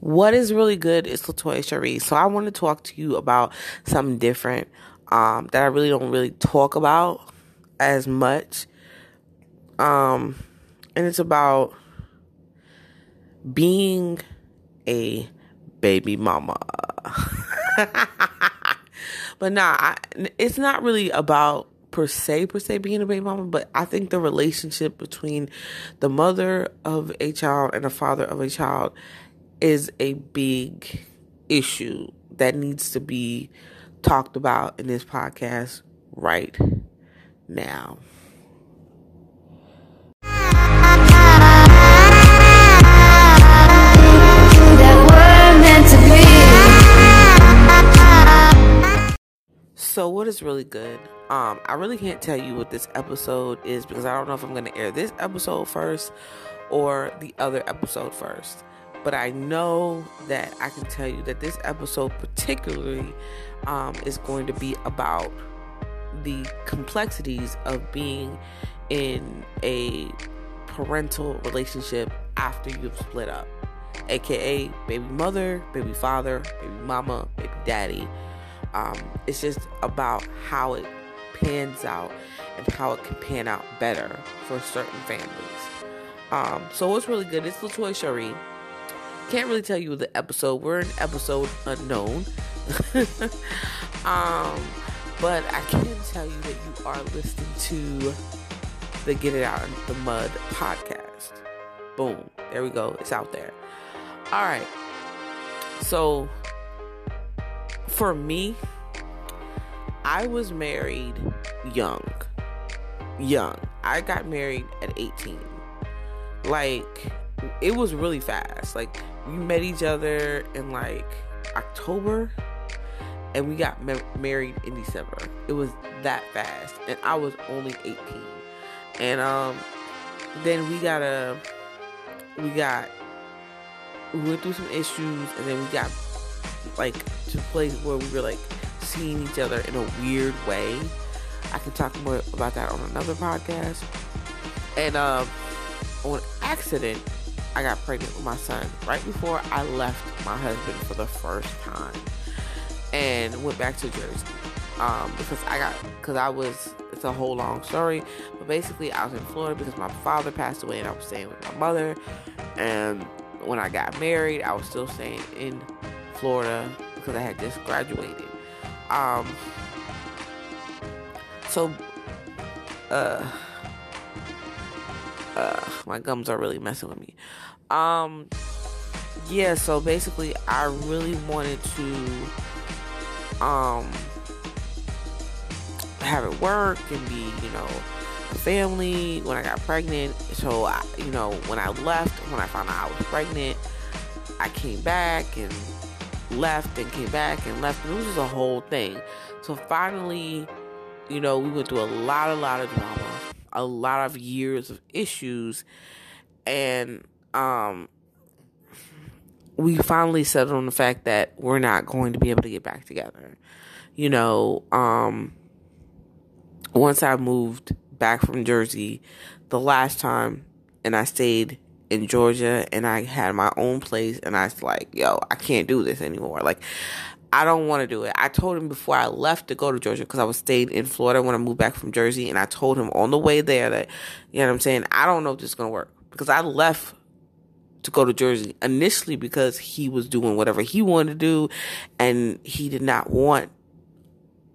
What is really good is Latoya Cherie. So I want to talk to you about something different um, that I really don't really talk about as much. Um, and it's about being a baby mama. but nah, I, it's not really about per se per se being a baby mama, but I think the relationship between the mother of a child and the father of a child is a big issue that needs to be talked about in this podcast right now. So what is really good? Um, I really can't tell you what this episode is because I don't know if I'm going to air this episode first or the other episode first. But I know that I can tell you that this episode, particularly, um, is going to be about the complexities of being in a parental relationship after you've split up, aka baby mother, baby father, baby mama, baby daddy. Um, it's just about how it pans out and how it can pan out better for certain families. Um, so what's really good? It's Latoya Cherie. Can't really tell you the episode. We're in episode unknown. um, but I can tell you that you are listening to the Get It Out the Mud podcast. Boom. There we go. It's out there. All right. So, for me, I was married young. Young. I got married at 18. Like, it was really fast. Like, we met each other in like October and we got ma- married in December. It was that fast and I was only 18. And um then we got a we got we went through some issues and then we got like to a place where we were like seeing each other in a weird way. I can talk more about that on another podcast. And um on accident I got pregnant with my son right before I left my husband for the first time and went back to Jersey. Um, because I got, because I was, it's a whole long story, but basically I was in Florida because my father passed away and I was staying with my mother. And when I got married, I was still staying in Florida because I had just graduated. Um, so, uh, uh, my gums are really messing with me. Um, yeah, so basically, I really wanted to, um, have it work and be, you know, family when I got pregnant. So, I, you know, when I left, when I found out I was pregnant, I came back and left and came back and left. And it was just a whole thing. So finally, you know, we went through a lot, a lot of drama, a lot of years of issues, and um, we finally settled on the fact that we're not going to be able to get back together. You know, um, once I moved back from Jersey the last time and I stayed in Georgia and I had my own place and I was like, yo, I can't do this anymore. Like, I don't want to do it. I told him before I left to go to Georgia because I was staying in Florida when I moved back from Jersey. And I told him on the way there that, you know what I'm saying? I don't know if this is going to work because I left to go to Jersey initially because he was doing whatever he wanted to do and he did not want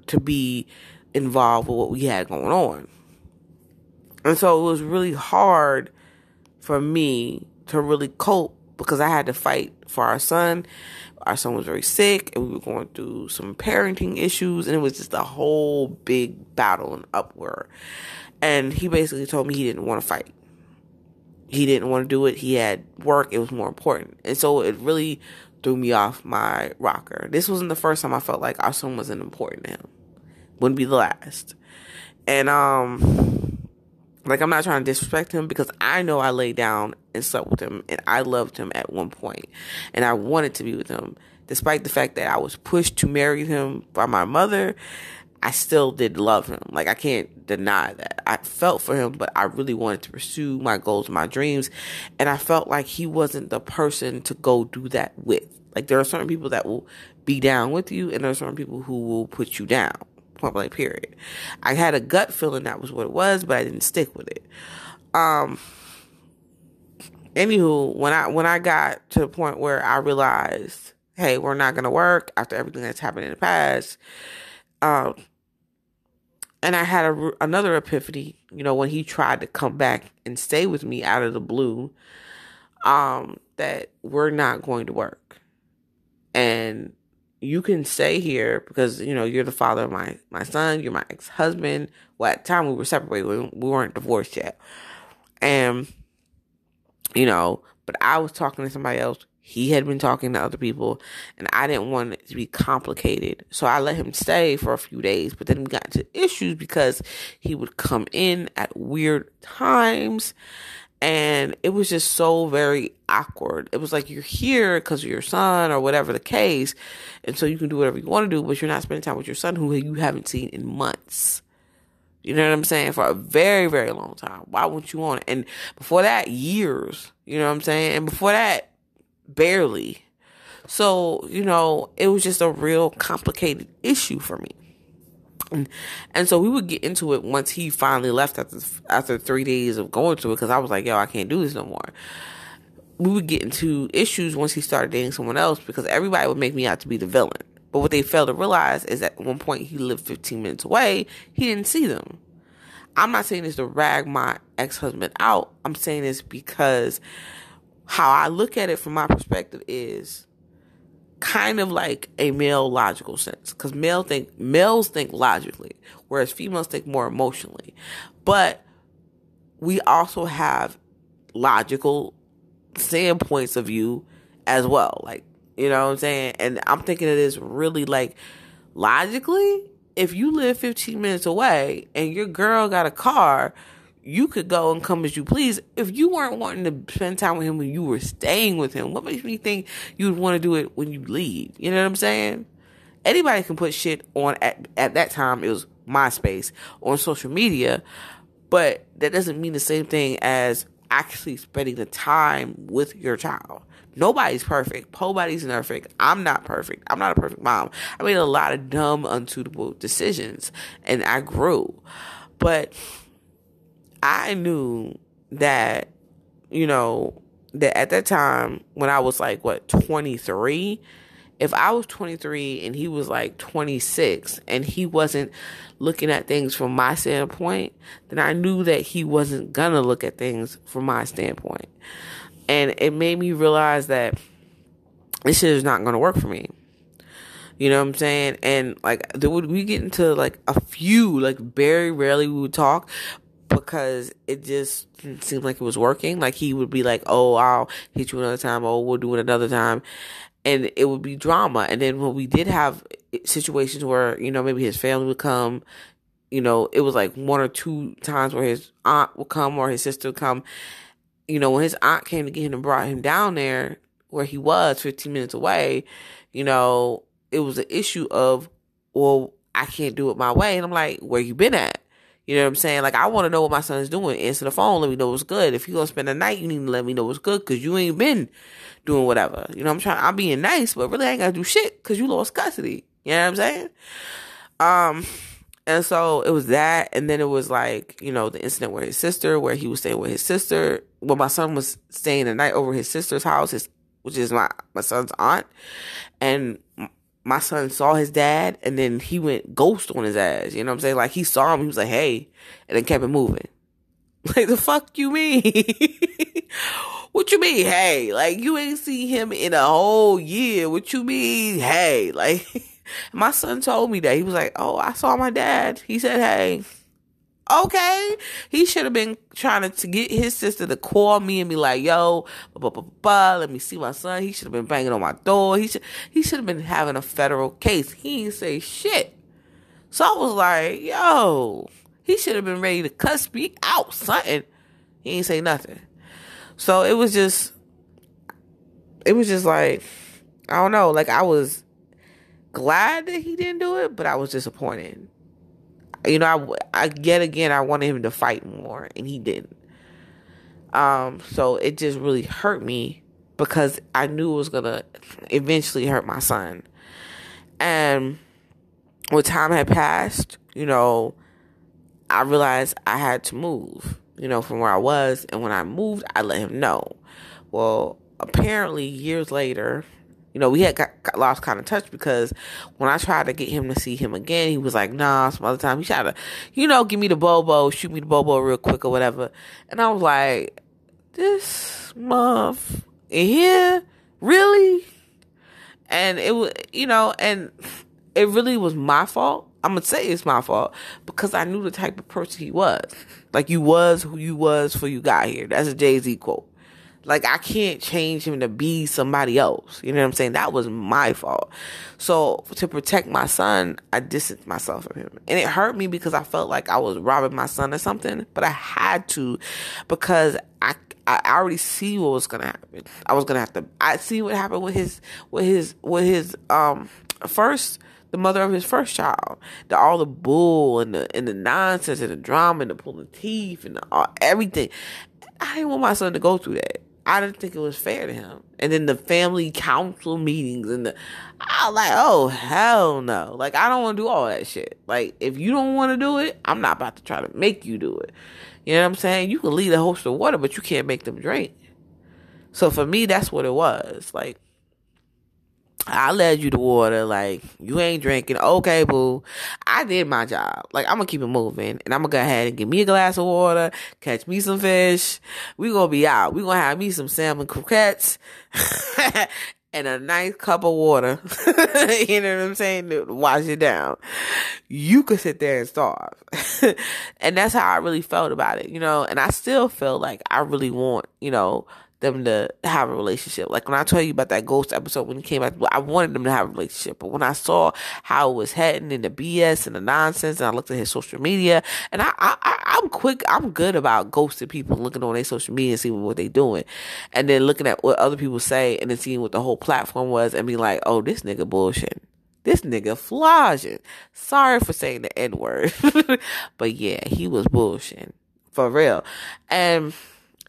to be involved with what we had going on. And so it was really hard for me to really cope because I had to fight for our son. Our son was very sick and we were going through some parenting issues and it was just a whole big battle and upward. And he basically told me he didn't want to fight. He didn't want to do it. He had work. It was more important. And so it really threw me off my rocker. This wasn't the first time I felt like our son wasn't important to him. Wouldn't be the last. And um like I'm not trying to disrespect him because I know I laid down and slept with him and I loved him at one point and I wanted to be with him despite the fact that I was pushed to marry him by my mother I still did love him. Like I can't deny that. I felt for him, but I really wanted to pursue my goals, my dreams, and I felt like he wasn't the person to go do that with. Like there are certain people that will be down with you, and there are certain people who will put you down. Point blank. Period. I had a gut feeling that was what it was, but I didn't stick with it. Um. Anywho, when I when I got to the point where I realized, hey, we're not gonna work after everything that's happened in the past. Um, and I had a, another epiphany, you know, when he tried to come back and stay with me out of the blue, um, that we're not going to work. And you can stay here because, you know, you're the father of my, my son, you're my ex husband. Well, at the time we were separated, we, we weren't divorced yet. And, you know, but I was talking to somebody else he had been talking to other people and I didn't want it to be complicated. So I let him stay for a few days, but then we got into issues because he would come in at weird times and it was just so very awkward. It was like you're here because of your son or whatever the case, and so you can do whatever you want to do, but you're not spending time with your son who you haven't seen in months. You know what I'm saying? For a very, very long time. Why wouldn't you want it? And before that, years. You know what I'm saying? And before that, barely. So, you know, it was just a real complicated issue for me. And, and so we would get into it once he finally left after after three days of going to it because I was like, yo, I can't do this no more. We would get into issues once he started dating someone else because everybody would make me out to be the villain. But what they failed to realize is that at one point he lived 15 minutes away, he didn't see them. I'm not saying this to rag my ex husband out. I'm saying this because how I look at it from my perspective is kind of like a male logical sense. Because male think males think logically whereas females think more emotionally. But we also have logical standpoints of view as well. Like you know what i'm saying? And i'm thinking of this really like logically if you live 15 minutes away and your girl got a car you could go and come as you please. If you weren't wanting to spend time with him when you were staying with him, what makes me think you would want to do it when you leave? You know what I'm saying? Anybody can put shit on at, at that time. It was MySpace on social media, but that doesn't mean the same thing as actually spending the time with your child. Nobody's perfect. Nobody's perfect. I'm not perfect. I'm not a perfect mom. I made a lot of dumb, unsuitable decisions and I grew. But I knew that, you know, that at that time when I was like, what, 23, if I was 23 and he was like 26 and he wasn't looking at things from my standpoint, then I knew that he wasn't gonna look at things from my standpoint. And it made me realize that this shit is not gonna work for me. You know what I'm saying? And like, there would we get into like a few, like very rarely we would talk, because it just seemed like it was working. Like he would be like, "Oh, I'll hit you another time. Oh, we'll do it another time," and it would be drama. And then when we did have situations where you know maybe his family would come, you know, it was like one or two times where his aunt would come or his sister would come. You know, when his aunt came to get him and brought him down there where he was 15 minutes away, you know, it was an issue of, well, I can't do it my way. And I'm like, where you been at? You know what I'm saying? Like, I want to know what my son's doing. Answer the phone. Let me know what's good. If you gonna spend the night, you need to let me know what's good because you ain't been doing whatever. You know, what I'm trying. I'm being nice, but really, I ain't gotta do shit because you lost custody. You know what I'm saying? Um, and so it was that, and then it was like you know the incident where his sister, where he was staying with his sister. Well, my son was staying the night over his sister's house, his which is my my son's aunt, and my son saw his dad and then he went ghost on his ass. You know what I'm saying? Like he saw him, he was like, hey, and then kept it moving. Like the fuck you mean? what you mean, hey? Like you ain't seen him in a whole year. What you mean, hey? Like my son told me that. He was like, Oh, I saw my dad. He said, Hey. Okay. He should have been trying to, get his sister to call me and be like, yo, blah, blah, blah, let me see my son. He should have been banging on my door. He should, he should have been having a federal case. He didn't say shit. So I was like, yo, he should have been ready to cuss me out, something. He ain't say nothing. So it was just, it was just like, I don't know, like I was glad that he didn't do it, but I was disappointed you know, I, I yet again I wanted him to fight more, and he didn't. Um, so it just really hurt me because I knew it was gonna eventually hurt my son. And when time had passed, you know, I realized I had to move, you know, from where I was. And when I moved, I let him know. Well, apparently, years later, you know, we had lost kind of touch because when I tried to get him to see him again, he was like, nah, some other time. He tried to, you know, give me the bobo, shoot me the bobo real quick or whatever. And I was like, this month in here, really? And it was, you know, and it really was my fault. I'm gonna say it's my fault because I knew the type of person he was. Like you was who you was for you got here. That's a Jay Z quote. Like I can't change him to be somebody else. You know what I'm saying? That was my fault. So to protect my son, I distanced myself from him. And it hurt me because I felt like I was robbing my son or something, but I had to because I I already see what was gonna happen. I was gonna have to I see what happened with his with his with his um first the mother of his first child. The all the bull and the and the nonsense and the drama and the pulling teeth and the, uh, everything. I didn't want my son to go through that. I didn't think it was fair to him. And then the family council meetings and the, I was like, oh hell no! Like I don't want to do all that shit. Like if you don't want to do it, I'm not about to try to make you do it. You know what I'm saying? You can lead a host of water, but you can't make them drink. So for me, that's what it was. Like I led you to water. Like, you ain't drinking. Okay, boo. I did my job. Like, I'm gonna keep it moving. And I'm gonna go ahead and give me a glass of water, catch me some fish. We gonna be out. We gonna have me some salmon croquettes. and a nice cup of water. you know what I'm saying? To wash it down. You could sit there and starve. and that's how I really felt about it, you know, and I still feel like I really want, you know, them to have a relationship. Like when I told you about that ghost episode when he came out, I wanted them to have a relationship. But when I saw how it was heading in the BS and the nonsense, and I looked at his social media, and I, I, I'm quick, I'm good about ghosting people, looking on their social media and seeing what they're doing, and then looking at what other people say, and then seeing what the whole platform was, and be like, oh, this nigga bullshit. This nigga flogging. Sorry for saying the N word. but yeah, he was bullshitting. For real. And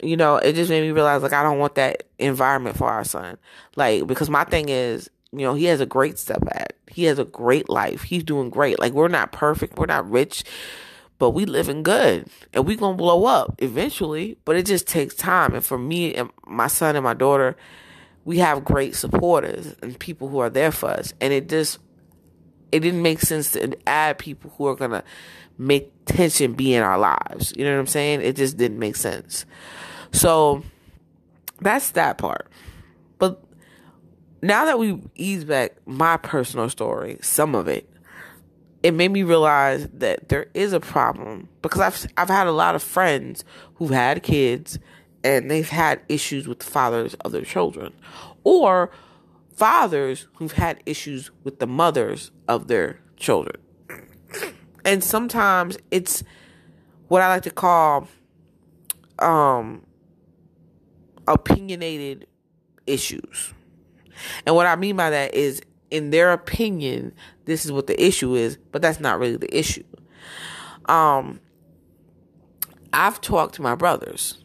you know, it just made me realize like I don't want that environment for our son. Like because my thing is, you know, he has a great step at. He has a great life. He's doing great. Like we're not perfect, we're not rich, but we living good. And we gonna blow up eventually. But it just takes time. And for me and my son and my daughter, we have great supporters and people who are there for us. And it just it didn't make sense to add people who are gonna make tension be in our lives. You know what I'm saying? It just didn't make sense. So that's that part. But now that we ease back my personal story, some of it, it made me realize that there is a problem because I've I've had a lot of friends who've had kids and they've had issues with the fathers of their children or fathers who've had issues with the mothers of their children. And sometimes it's what I like to call um opinionated issues. And what I mean by that is, in their opinion, this is what the issue is, but that's not really the issue. Um, I've talked to my brothers,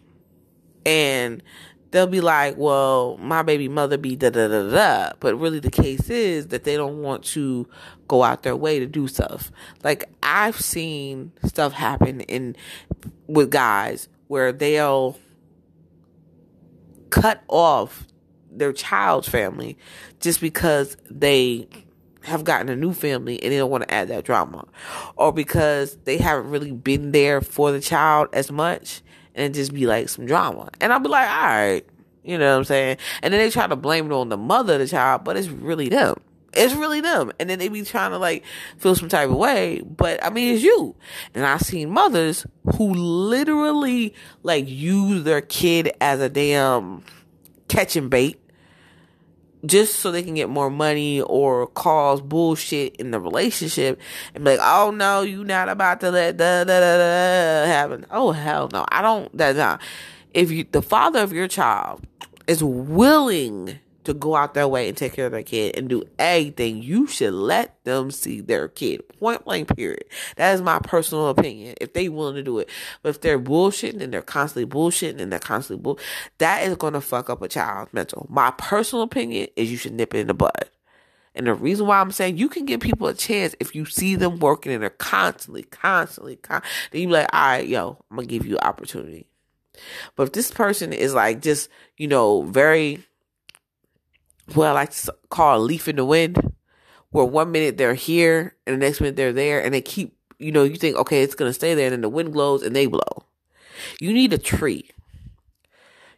and they'll be like, "Well, my baby mother be da da da da," but really the case is that they don't want to go out their way to do stuff. Like I've seen stuff happen in with guys where they'll cut off their child's family just because they have gotten a new family and they don't want to add that drama. Or because they haven't really been there for the child as much and just be like some drama. And i'll be like all right you know what i'm saying? And then they try to blame it on the mother of the child but it's really them it's really them. And then they be trying to like feel some type of way. But I mean, it's you. And I've seen mothers who literally like use their kid as a damn catching bait just so they can get more money or cause bullshit in the relationship and be like, oh no, you not about to let da da da da happen. Oh hell no. I don't that nah. If you the father of your child is willing to go out their way and take care of their kid and do anything, you should let them see their kid. Point blank, period. That is my personal opinion. If they willing to do it, but if they're bullshitting and they're constantly bullshitting and they're constantly bull, that is gonna fuck up a child's mental. My personal opinion is you should nip it in the bud. And the reason why I'm saying you can give people a chance if you see them working and they're constantly, constantly, con- then you be like, all right, yo, I'm gonna give you opportunity. But if this person is like just, you know, very what I like to call a leaf in the wind, where one minute they're here and the next minute they're there, and they keep, you know, you think, okay, it's gonna stay there, and then the wind blows and they blow. You need a tree.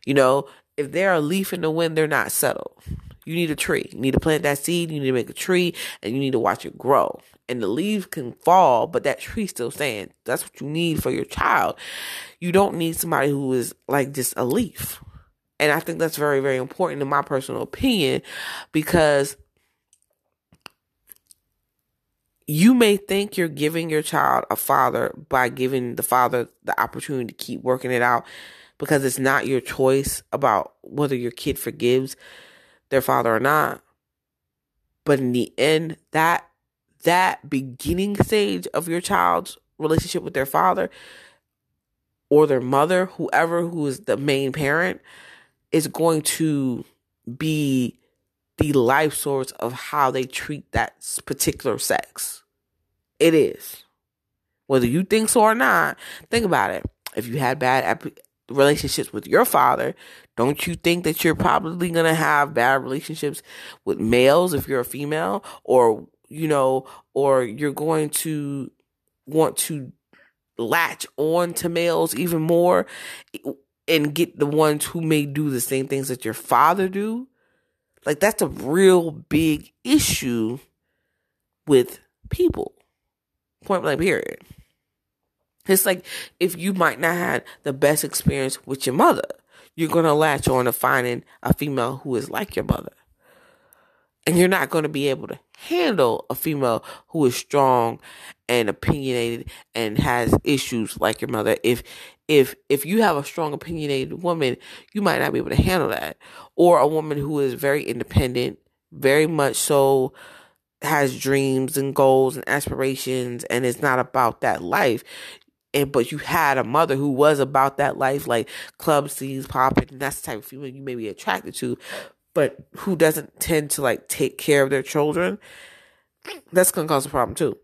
You know, if they're a leaf in the wind, they're not settled. You need a tree. You need to plant that seed. You need to make a tree, and you need to watch it grow. And the leaves can fall, but that tree still stands. That's what you need for your child. You don't need somebody who is like just a leaf. And I think that's very, very important in my personal opinion because you may think you're giving your child a father by giving the father the opportunity to keep working it out because it's not your choice about whether your kid forgives their father or not. But in the end, that that beginning stage of your child's relationship with their father or their mother, whoever who is the main parent, is going to be the life source of how they treat that particular sex. It is. Whether you think so or not, think about it. If you had bad relationships with your father, don't you think that you're probably going to have bad relationships with males if you're a female or you know or you're going to want to latch on to males even more and get the ones who may do the same things that your father do like that's a real big issue with people. Point blank period. It's like if you might not have the best experience with your mother you're going to latch on to finding a female who is like your mother. And you're not going to be able to handle a female who is strong and opinionated and has issues like your mother if if if you have a strong opinionated woman you might not be able to handle that. Or a woman who is very independent very much so has dreams and goals and aspirations and it's not about that life. And but you had a mother who was about that life like club scenes popping and that's the type of female you may be attracted to. But who doesn't tend to like take care of their children? That's gonna cause a problem too.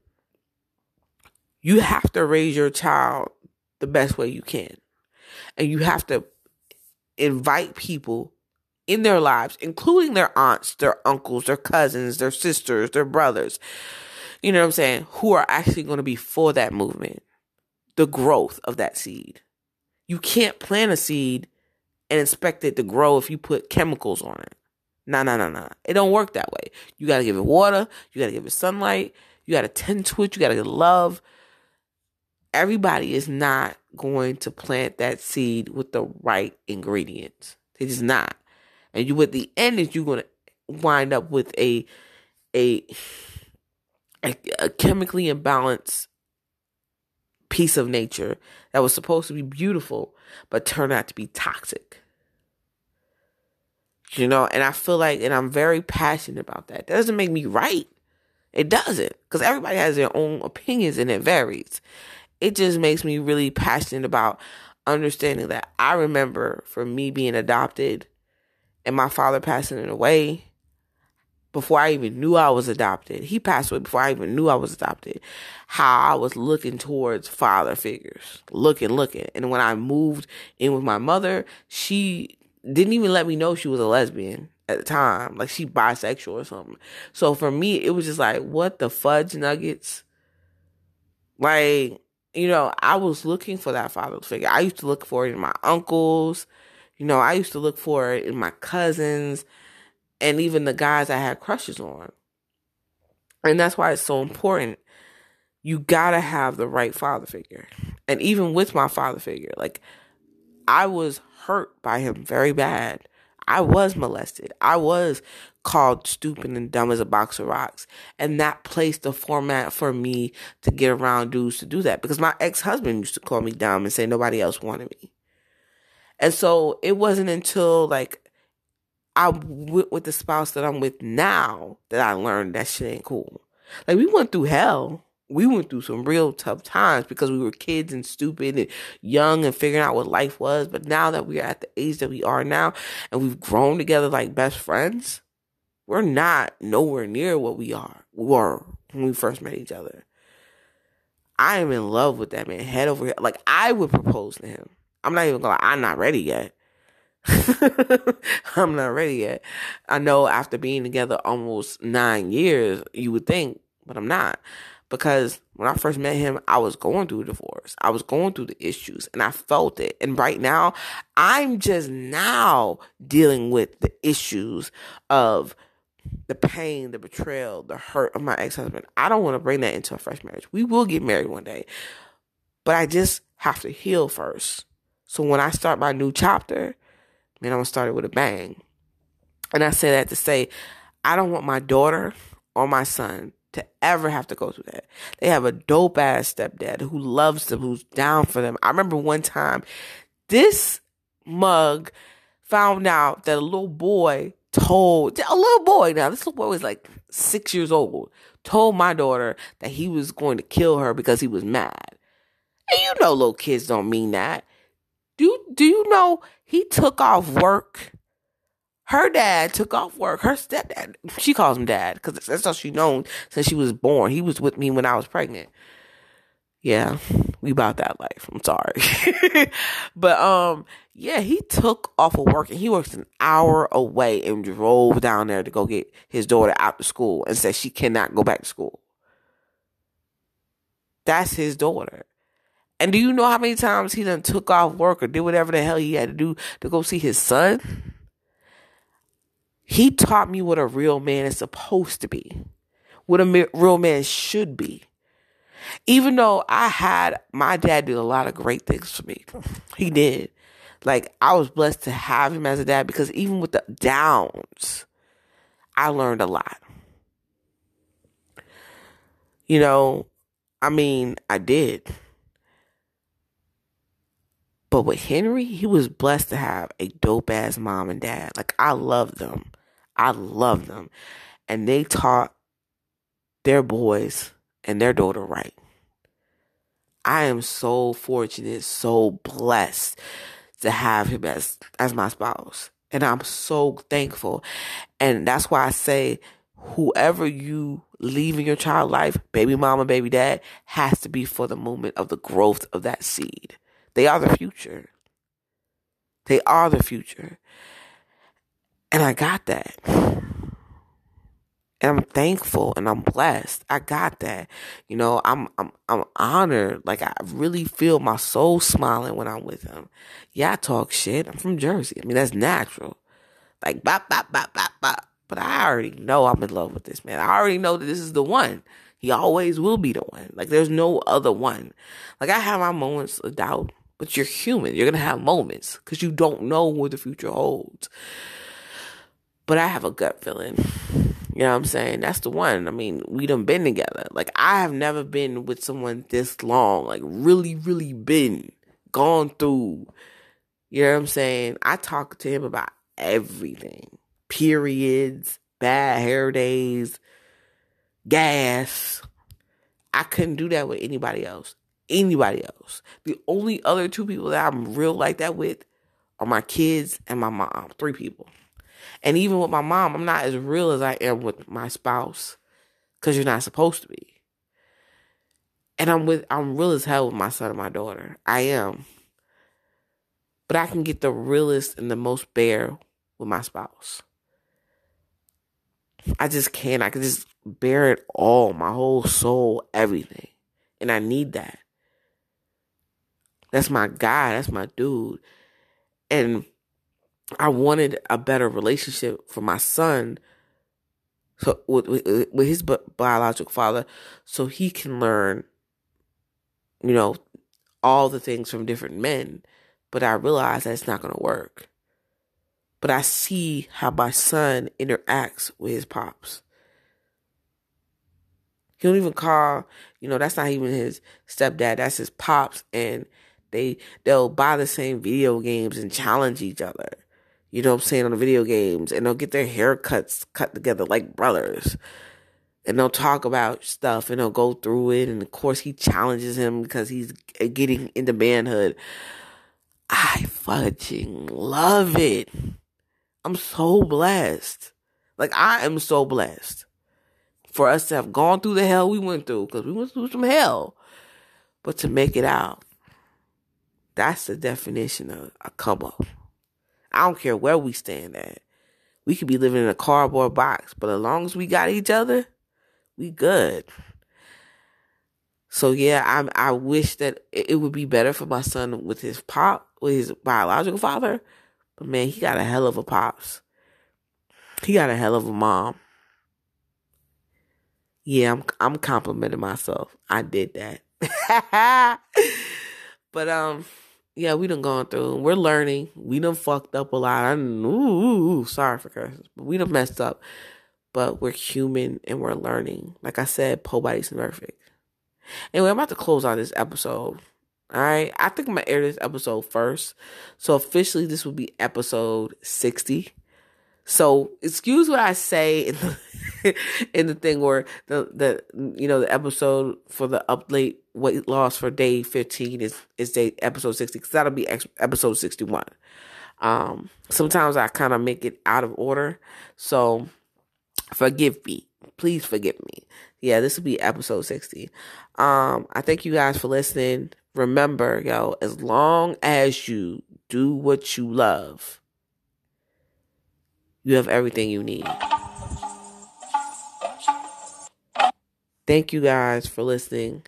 You have to raise your child the best way you can. And you have to invite people in their lives, including their aunts, their uncles, their cousins, their sisters, their brothers, you know what I'm saying, who are actually going to be for that movement, the growth of that seed. You can't plant a seed and expect it to grow if you put chemicals on it. No, no, no, no. It don't work that way. You got to give it water. You got to give it sunlight. You got to tend to it. You got to love everybody is not going to plant that seed with the right ingredients. They just not. And you at the end is you're gonna wind up with a a a, a chemically imbalanced piece of nature that was supposed to be beautiful but turned out to be toxic. You know, and I feel like and I'm very passionate about that. That doesn't make me right. It doesn't. Because everybody has their own opinions and it varies it just makes me really passionate about understanding that I remember for me being adopted and my father passing away before I even knew I was adopted. He passed away before I even knew I was adopted. How I was looking towards father figures, looking, looking. And when I moved in with my mother, she didn't even let me know she was a lesbian at the time. Like she bisexual or something. So for me, it was just like, what the fudge nuggets? Like, you know, I was looking for that father figure. I used to look for it in my uncles. You know, I used to look for it in my cousins and even the guys I had crushes on. And that's why it's so important. You gotta have the right father figure. And even with my father figure, like, I was hurt by him very bad. I was molested. I was called stupid and dumb as a box of rocks. And that placed the format for me to get around dudes to do that because my ex husband used to call me dumb and say nobody else wanted me. And so it wasn't until like I went with the spouse that I'm with now that I learned that shit ain't cool. Like we went through hell. We went through some real tough times because we were kids and stupid and young and figuring out what life was. But now that we're at the age that we are now and we've grown together like best friends, we're not nowhere near what we are we were when we first met each other. I am in love with that man, head over here. Like I would propose to him. I'm not even gonna. I'm not ready yet. I'm not ready yet. I know after being together almost nine years, you would think, but I'm not. Because when I first met him, I was going through a divorce. I was going through the issues and I felt it. And right now, I'm just now dealing with the issues of the pain, the betrayal, the hurt of my ex husband. I don't want to bring that into a fresh marriage. We will get married one day, but I just have to heal first. So when I start my new chapter, man, I'm gonna start it with a bang. And I say that to say, I don't want my daughter or my son to ever have to go through that. They have a dope ass stepdad who loves them, who's down for them. I remember one time this mug found out that a little boy told a little boy now this little boy was like six years old told my daughter that he was going to kill her because he was mad and you know little kids don't mean that do do you know he took off work her dad took off work her stepdad she calls him dad because that's all she known since she was born he was with me when i was pregnant yeah, we about that life. I'm sorry. but um yeah, he took off of work and he works an hour away and drove down there to go get his daughter out to school and said she cannot go back to school. That's his daughter. And do you know how many times he done took off work or did whatever the hell he had to do to go see his son? He taught me what a real man is supposed to be, what a real man should be. Even though I had my dad did a lot of great things for me. He did. Like I was blessed to have him as a dad because even with the downs, I learned a lot. You know, I mean, I did. But with Henry, he was blessed to have a dope ass mom and dad. Like I love them. I love them. And they taught their boys and their daughter right. I am so fortunate, so blessed to have him as as my spouse. And I'm so thankful. And that's why I say whoever you leave in your child life, baby mama, baby dad, has to be for the moment of the growth of that seed. They are the future. They are the future. And I got that. And I'm thankful and I'm blessed. I got that. You know, I'm I'm I'm honored. Like I really feel my soul smiling when I'm with him. Yeah, I talk shit. I'm from Jersey. I mean, that's natural. Like bop bop bop bop bop. But I already know I'm in love with this man. I already know that this is the one. He always will be the one. Like there's no other one. Like I have my moments of doubt, but you're human. You're gonna have moments because you don't know what the future holds. But I have a gut feeling you know what I'm saying? That's the one. I mean, we done been together. Like I have never been with someone this long. Like really, really been gone through. You know what I'm saying? I talk to him about everything. Periods, bad hair days, gas. I couldn't do that with anybody else. Anybody else. The only other two people that I'm real like that with are my kids and my mom. Three people. And even with my mom, I'm not as real as I am with my spouse because you're not supposed to be. And I'm with I'm real as hell with my son and my daughter. I am. But I can get the realest and the most bare with my spouse. I just can't. I can just bear it all, my whole soul, everything. And I need that. That's my guy. That's my dude. And I wanted a better relationship for my son so with, with, with his biological father so he can learn you know all the things from different men but I realize that it's not going to work but I see how my son interacts with his pops he don't even call you know that's not even his stepdad that's his pops and they they'll buy the same video games and challenge each other you know what I'm saying, on the video games, and they'll get their haircuts cut together like brothers. And they'll talk about stuff and they'll go through it. And of course, he challenges him because he's getting into manhood. I fucking love it. I'm so blessed. Like, I am so blessed for us to have gone through the hell we went through because we went through some hell, but to make it out. That's the definition of a up. I don't care where we stand at. We could be living in a cardboard box, but as long as we got each other, we good. So yeah, I I wish that it would be better for my son with his pop, with his biological father. But man, he got a hell of a pops. He got a hell of a mom. Yeah, I'm I'm complimenting myself. I did that. but um yeah, we done gone through. We're learning. We done fucked up a lot. I ooh, sorry for curses, but we done messed up. But we're human and we're learning. Like I said, po body's perfect. Anyway, I'm about to close out this episode. All right, I think I'm gonna air this episode first. So officially, this will be episode 60. So excuse what I say in the, in the thing where the the you know the episode for the update weight loss for day 15 is is day episode 60 because that'll be episode 61. Um, sometimes I kind of make it out of order, so forgive me. Please forgive me. Yeah, this will be episode 60. Um, I thank you guys for listening. Remember, yo, as long as you do what you love you have everything you need. Thank you guys for listening.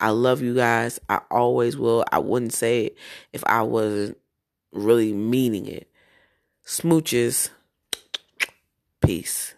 I love you guys. I always will. I wouldn't say it if I wasn't really meaning it. Smooches. Peace.